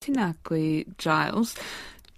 Tina Gyles.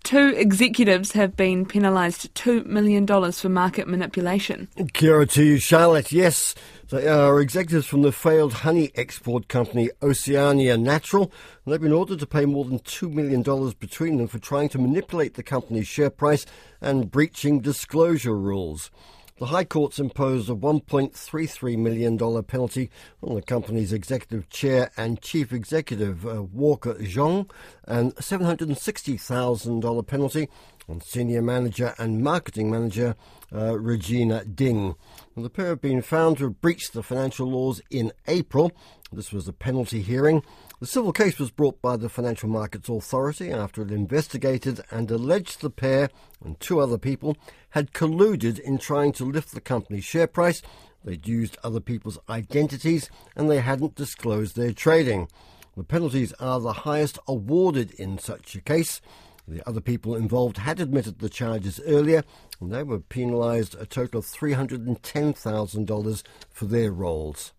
Two executives have been penalised $2 million for market manipulation. Kia to you, Charlotte. Yes, they are executives from the failed honey export company Oceania Natural. and They've been ordered to pay more than $2 million between them for trying to manipulate the company's share price and breaching disclosure rules. The High Court's imposed a $1.33 million penalty on the company's executive chair and chief executive, uh, Walker Zhong, and a $760,000 penalty on senior manager and marketing manager, uh, Regina Ding. The pair have been found to have breached the financial laws in April. This was a penalty hearing. The civil case was brought by the Financial Markets Authority after it investigated and alleged the pair and two other people had colluded in trying to lift the company's share price. They'd used other people's identities and they hadn't disclosed their trading. The penalties are the highest awarded in such a case. The other people involved had admitted the charges earlier, and they were penalised a total of $310,000 for their roles.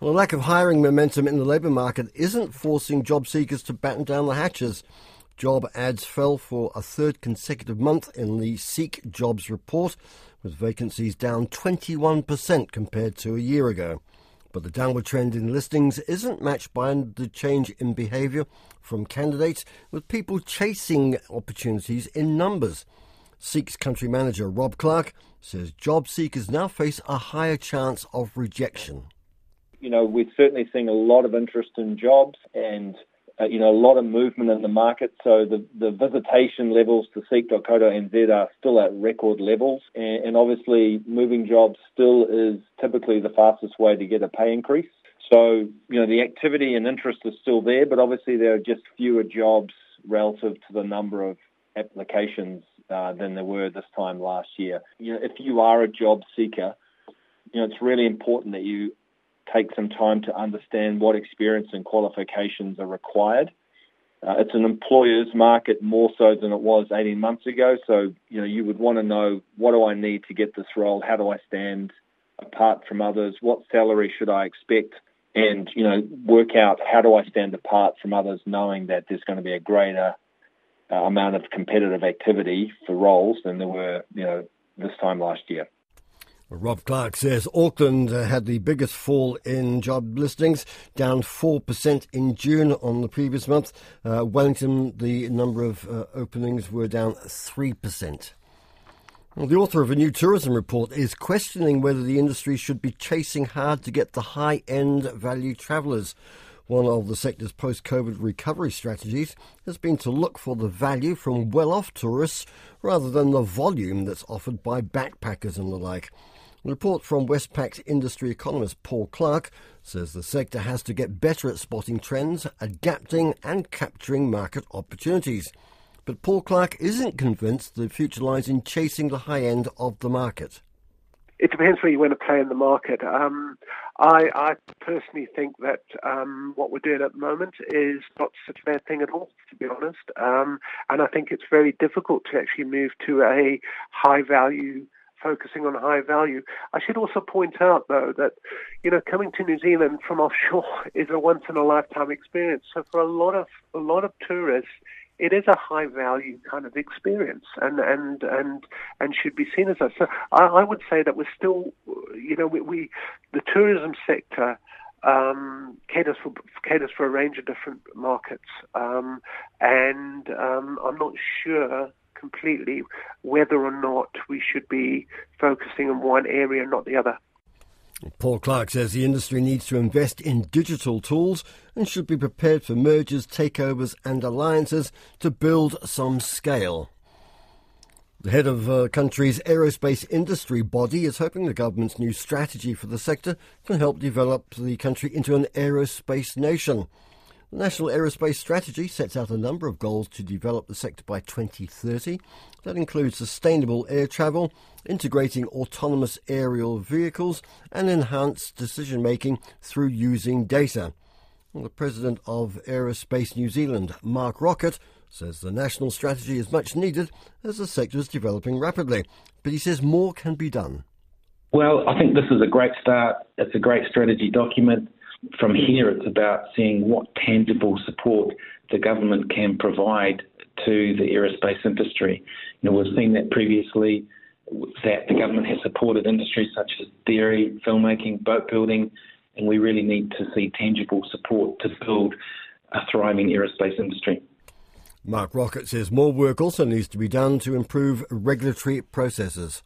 Well, a lack of hiring momentum in the labour market isn't forcing job seekers to batten down the hatches. Job ads fell for a third consecutive month in the Seek Jobs report, with vacancies down 21% compared to a year ago. But the downward trend in listings isn't matched by the change in behaviour from candidates, with people chasing opportunities in numbers. Seek's country manager Rob Clark says job seekers now face a higher chance of rejection you know, we're certainly seeing a lot of interest in jobs and, uh, you know, a lot of movement in the market. So the, the visitation levels to seek.co.nz are still at record levels. And, and obviously, moving jobs still is typically the fastest way to get a pay increase. So, you know, the activity and interest is still there, but obviously there are just fewer jobs relative to the number of applications uh, than there were this time last year. You know, if you are a job seeker, you know, it's really important that you take some time to understand what experience and qualifications are required. Uh, it's an employer's market more so than it was 18 months ago. So, you know, you would want to know what do I need to get this role? How do I stand apart from others? What salary should I expect? And, you know, work out how do I stand apart from others knowing that there's going to be a greater uh, amount of competitive activity for roles than there were, you know, this time last year. Rob Clark says Auckland uh, had the biggest fall in job listings, down 4% in June on the previous month. Uh, Wellington, the number of uh, openings were down 3%. Well, the author of a new tourism report is questioning whether the industry should be chasing hard to get the high end value travellers. One of the sector's post COVID recovery strategies has been to look for the value from well off tourists rather than the volume that's offered by backpackers and the like. A report from Westpac's industry economist Paul Clark says the sector has to get better at spotting trends, adapting and capturing market opportunities. But Paul Clark isn't convinced the future lies in chasing the high end of the market. It depends where you want to play in the market. Um, I, I, personally think that um, what we're doing at the moment is not such a bad thing at all, to be honest. Um, and I think it's very difficult to actually move to a high value focusing on high value. I should also point out, though, that you know coming to New Zealand from offshore is a once in a lifetime experience. So for a lot of a lot of tourists, it is a high value kind of experience, and and and and should be seen as that. So I, I would say that we're still, you know, we, we the tourism sector. Um, caters for caters for a range of different markets, um, and um, I'm not sure completely whether or not we should be focusing on one area and not the other. Paul Clark says the industry needs to invest in digital tools and should be prepared for mergers, takeovers, and alliances to build some scale. The head of the uh, country's aerospace industry body is hoping the government's new strategy for the sector can help develop the country into an aerospace nation. The National Aerospace Strategy sets out a number of goals to develop the sector by 2030. That includes sustainable air travel, integrating autonomous aerial vehicles, and enhanced decision making through using data. The president of Aerospace New Zealand, Mark Rocket, says the national strategy is much needed as the sector is developing rapidly, but he says more can be done. Well, I think this is a great start. It's a great strategy document from here, it's about seeing what tangible support the government can provide to the aerospace industry. You know, we've seen that previously that the government has supported industries such as dairy, filmmaking, boat building, and we really need to see tangible support to build a thriving aerospace industry. Mark Rocket says more work also needs to be done to improve regulatory processes.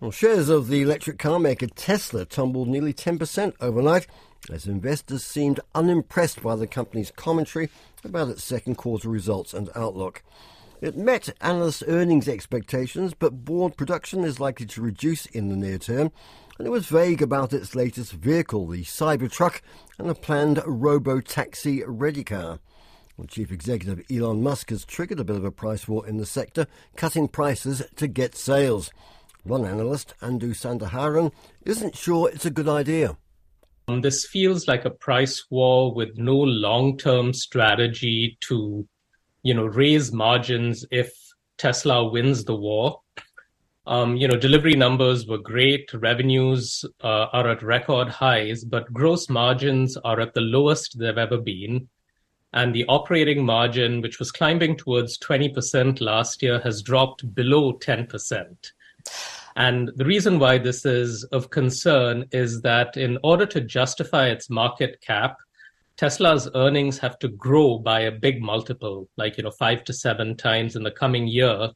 Well, shares of the electric car maker Tesla tumbled nearly 10% overnight as investors seemed unimpressed by the company's commentary about its second quarter results and outlook. It met analyst earnings expectations, but board production is likely to reduce in the near term, and it was vague about its latest vehicle, the Cybertruck, and a planned robo-taxi ready car. Well, Chief Executive Elon Musk has triggered a bit of a price war in the sector, cutting prices to get sales. One analyst, Andu Sandaharan, isn't sure it's a good idea. Um, this feels like a price war with no long-term strategy to, you know, raise margins if Tesla wins the war. Um, you know, delivery numbers were great. Revenues uh, are at record highs, but gross margins are at the lowest they've ever been. And the operating margin, which was climbing towards 20% last year, has dropped below 10%. And the reason why this is of concern is that in order to justify its market cap, Tesla's earnings have to grow by a big multiple, like, you know, five to seven times in the coming year.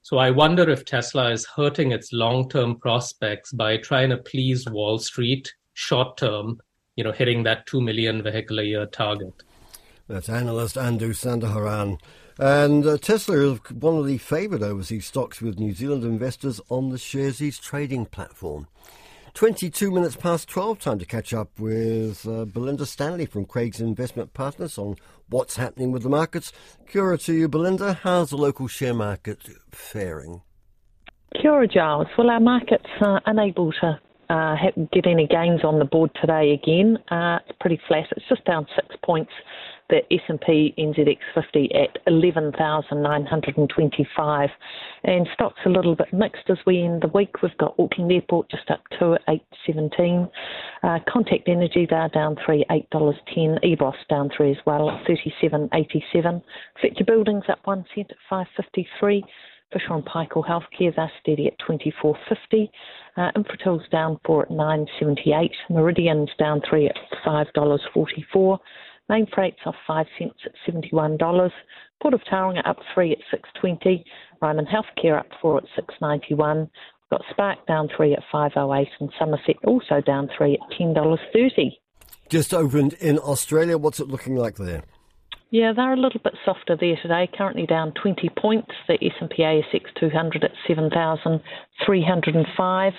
So I wonder if Tesla is hurting its long-term prospects by trying to please Wall Street short term, you know, hitting that 2 million vehicle a year target. That's analyst Andu Sandaharan. And uh, Tesla is one of the favoured overseas stocks with New Zealand investors on the Sharesies trading platform. 22 minutes past 12, time to catch up with uh, Belinda Stanley from Craig's Investment Partners on what's happening with the markets. Kia to you, Belinda. How's the local share market faring? Ora, Gyles. Well, our market's uh, unable to uh, get any gains on the board today again. Uh, it's pretty flat. It's just down six points the S&P NZX 50 at 11,925. And stocks a little bit mixed as we end the week. We've got Auckland Airport just up to at 817. Uh, Contact Energy, they're down 3, $8.10. EBOS down 3 as well at 37.87. Fletcher Buildings up 1 cent at 553. Fisher and Paykel Healthcare, they're steady at 24.50. Uh, Infratil's down 4 at 9.78. Meridian's down 3 at $5.44. Mainfreight's off 5 cents at $71. Port of Tauranga up 3 at 620. Ryman Healthcare up 4 at 691. We've got Spark down 3 at 508 and Somerset also down 3 at $10.30. Just opened in Australia. What's it looking like there? Yeah, they're a little bit softer there today. Currently down 20 points. The S&P ASX 200 at 7,305.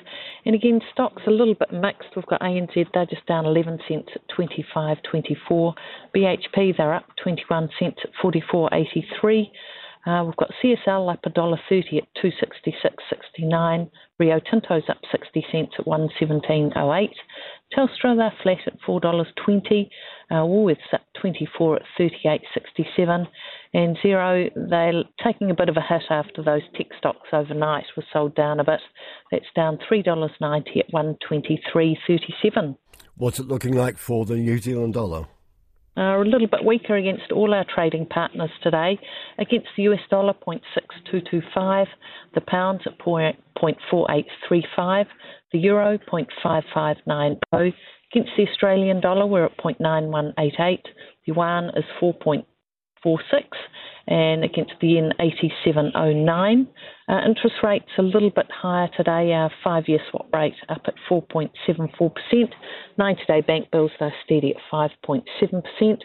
And again, stocks a little bit mixed. We've got ANZ, they're just down 11 cents at 25.24. BHP, they're up 21 cents at 44.83. Uh, we've got CSL up $1.30 at 266.69. Rio Tinto's up 60 cents at 117.08. Telstra, they're flat at $4.20. Uh, Woolworths up 24 at 38.67. And Xero, they're taking a bit of a hit after those tech stocks overnight were sold down a bit. That's down $3.90 at 123.37. What's it looking like for the New Zealand dollar? Are a little bit weaker against all our trading partners today. Against the US dollar, 0.6225, the pounds at 0.4835, the euro, 0.5590. Against the Australian dollar, we're at 0.9188. The yuan is 4.46 and against the yen 87.09. Uh, interest rates a little bit higher today. Our five-year swap rate up at 4.74%. 90-day bank bills are steady at 5.7%.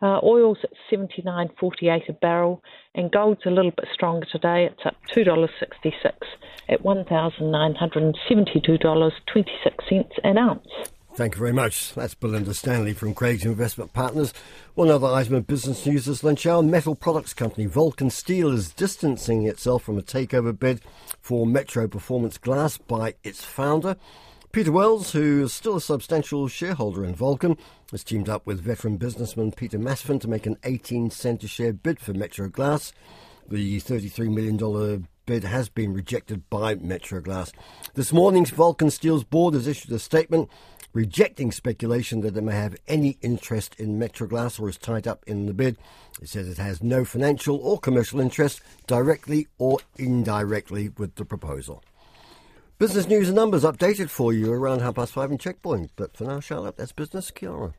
Uh, oil's at 79.48 a barrel, and gold's a little bit stronger today. It's up $2.66 at $1,972.26 an ounce. Thank you very much. That's Belinda Stanley from Craig's Investment Partners. One other item of business news this lunchtime. Metal products company Vulcan Steel is distancing itself from a takeover bid for Metro Performance Glass by its founder. Peter Wells, who is still a substantial shareholder in Vulcan, has teamed up with veteran businessman Peter Masfen to make an 18 cent a share bid for Metro Glass. The $33 million bid has been rejected by Metro Glass. This morning's Vulcan Steel's board has issued a statement rejecting speculation that it may have any interest in Metroglass or is tied up in the bid. It says it has no financial or commercial interest, directly or indirectly, with the proposal. Business news and numbers updated for you around half past five in Checkpoint. But for now, Charlotte, that's business. Kia